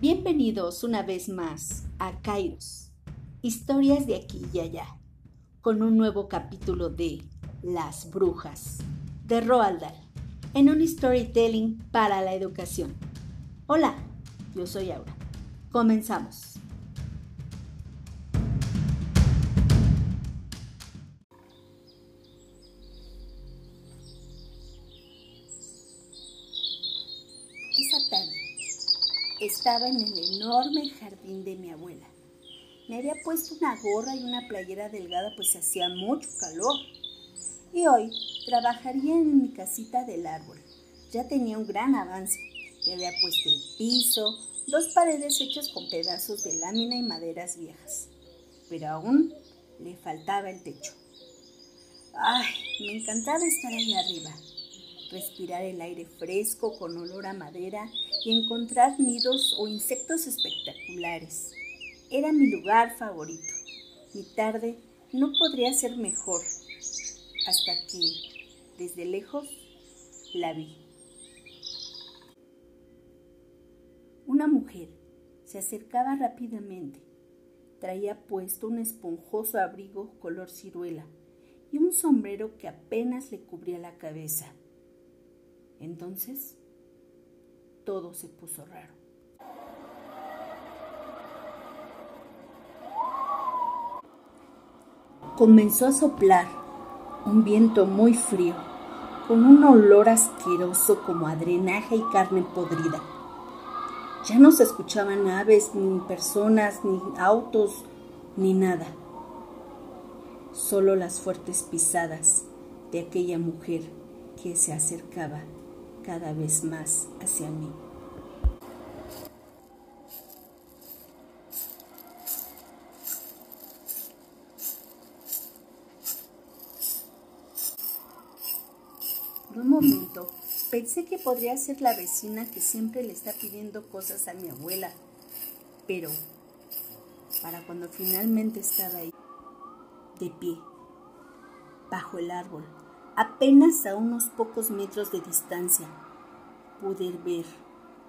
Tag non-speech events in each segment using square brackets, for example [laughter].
Bienvenidos una vez más a Kairos, historias de aquí y allá, con un nuevo capítulo de Las Brujas de Roald Dahl, en un storytelling para la educación. Hola, yo soy Aura. Comenzamos. Estaba en el enorme jardín de mi abuela. Me había puesto una gorra y una playera delgada pues hacía mucho calor. Y hoy trabajaría en mi casita del árbol. Ya tenía un gran avance. Le había puesto el piso, dos paredes hechas con pedazos de lámina y maderas viejas. Pero aún le faltaba el techo. Ay, me encantaba estar ahí arriba respirar el aire fresco con olor a madera y encontrar nidos o insectos espectaculares. Era mi lugar favorito. Mi tarde no podría ser mejor hasta que, desde lejos, la vi. Una mujer se acercaba rápidamente. Traía puesto un esponjoso abrigo color ciruela y un sombrero que apenas le cubría la cabeza. Entonces, todo se puso raro. Comenzó a soplar un viento muy frío, con un olor asqueroso como a drenaje y carne podrida. Ya no se escuchaban aves, ni personas, ni autos, ni nada. Solo las fuertes pisadas de aquella mujer que se acercaba cada vez más hacia mí. Por un momento pensé que podría ser la vecina que siempre le está pidiendo cosas a mi abuela, pero para cuando finalmente estaba ahí, de pie, bajo el árbol, apenas a unos pocos metros de distancia, pude ver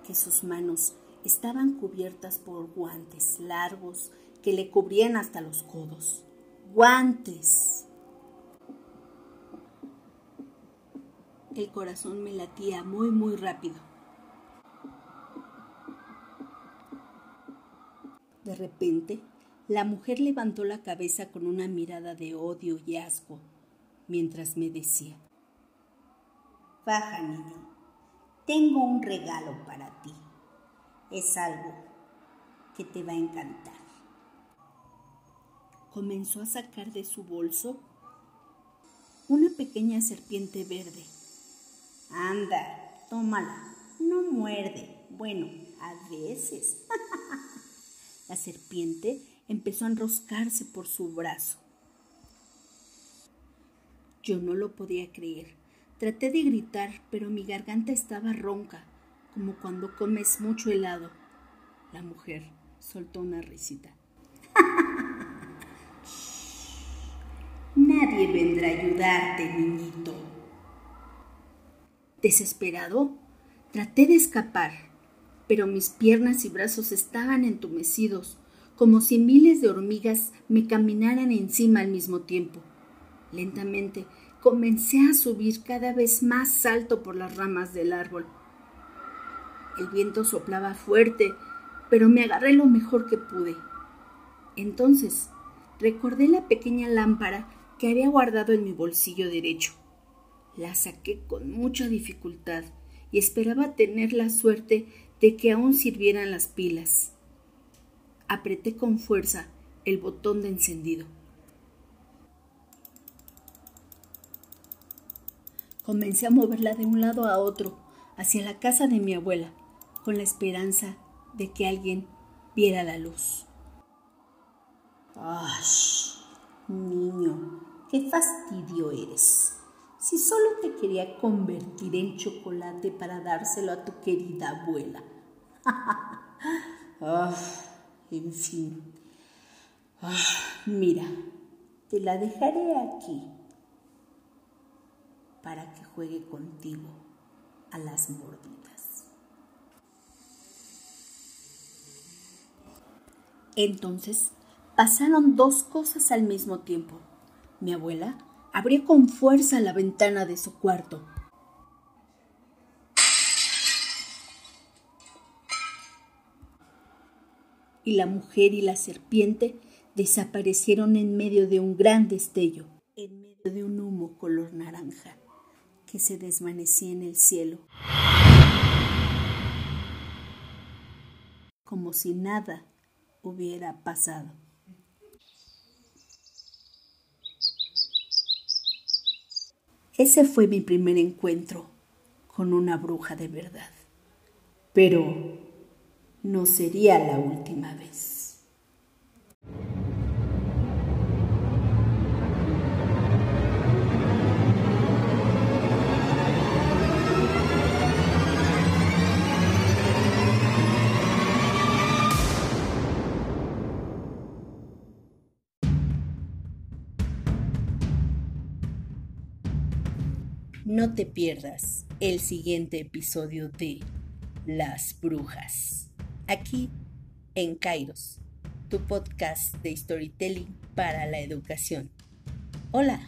que sus manos estaban cubiertas por guantes largos que le cubrían hasta los codos. ¡Guantes! El corazón me latía muy, muy rápido. De repente, la mujer levantó la cabeza con una mirada de odio y asco, mientras me decía, Baja, niño, tengo un regalo para ti. Es algo que te va a encantar. Comenzó a sacar de su bolso una pequeña serpiente verde Anda, tómala. No muerde. Bueno, a veces. [laughs] La serpiente empezó a enroscarse por su brazo. Yo no lo podía creer. Traté de gritar, pero mi garganta estaba ronca, como cuando comes mucho helado. La mujer soltó una risita. [laughs] Nadie vendrá a ayudarte, niñito. Desesperado, traté de escapar, pero mis piernas y brazos estaban entumecidos, como si miles de hormigas me caminaran encima al mismo tiempo. Lentamente comencé a subir cada vez más alto por las ramas del árbol. El viento soplaba fuerte, pero me agarré lo mejor que pude. Entonces recordé la pequeña lámpara que había guardado en mi bolsillo derecho. La saqué con mucha dificultad y esperaba tener la suerte de que aún sirvieran las pilas. Apreté con fuerza el botón de encendido. Comencé a moverla de un lado a otro, hacia la casa de mi abuela, con la esperanza de que alguien viera la luz. ¡Ay! Niño, qué fastidio eres si solo te quería convertir en chocolate para dárselo a tu querida abuela. [laughs] Ah, en fin. Mira, te la dejaré aquí para que juegue contigo a las mordidas. Entonces pasaron dos cosas al mismo tiempo. Mi abuela abrió con fuerza la ventana de su cuarto. Y la mujer y la serpiente desaparecieron en medio de un gran destello, en medio de un humo color naranja que se desvanecía en el cielo, como si nada hubiera pasado. Ese fue mi primer encuentro con una bruja de verdad. Pero no sería la última vez. No te pierdas el siguiente episodio de Las Brujas, aquí en Kairos, tu podcast de storytelling para la educación. Hola,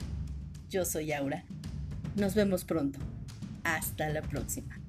yo soy Aura. Nos vemos pronto. Hasta la próxima.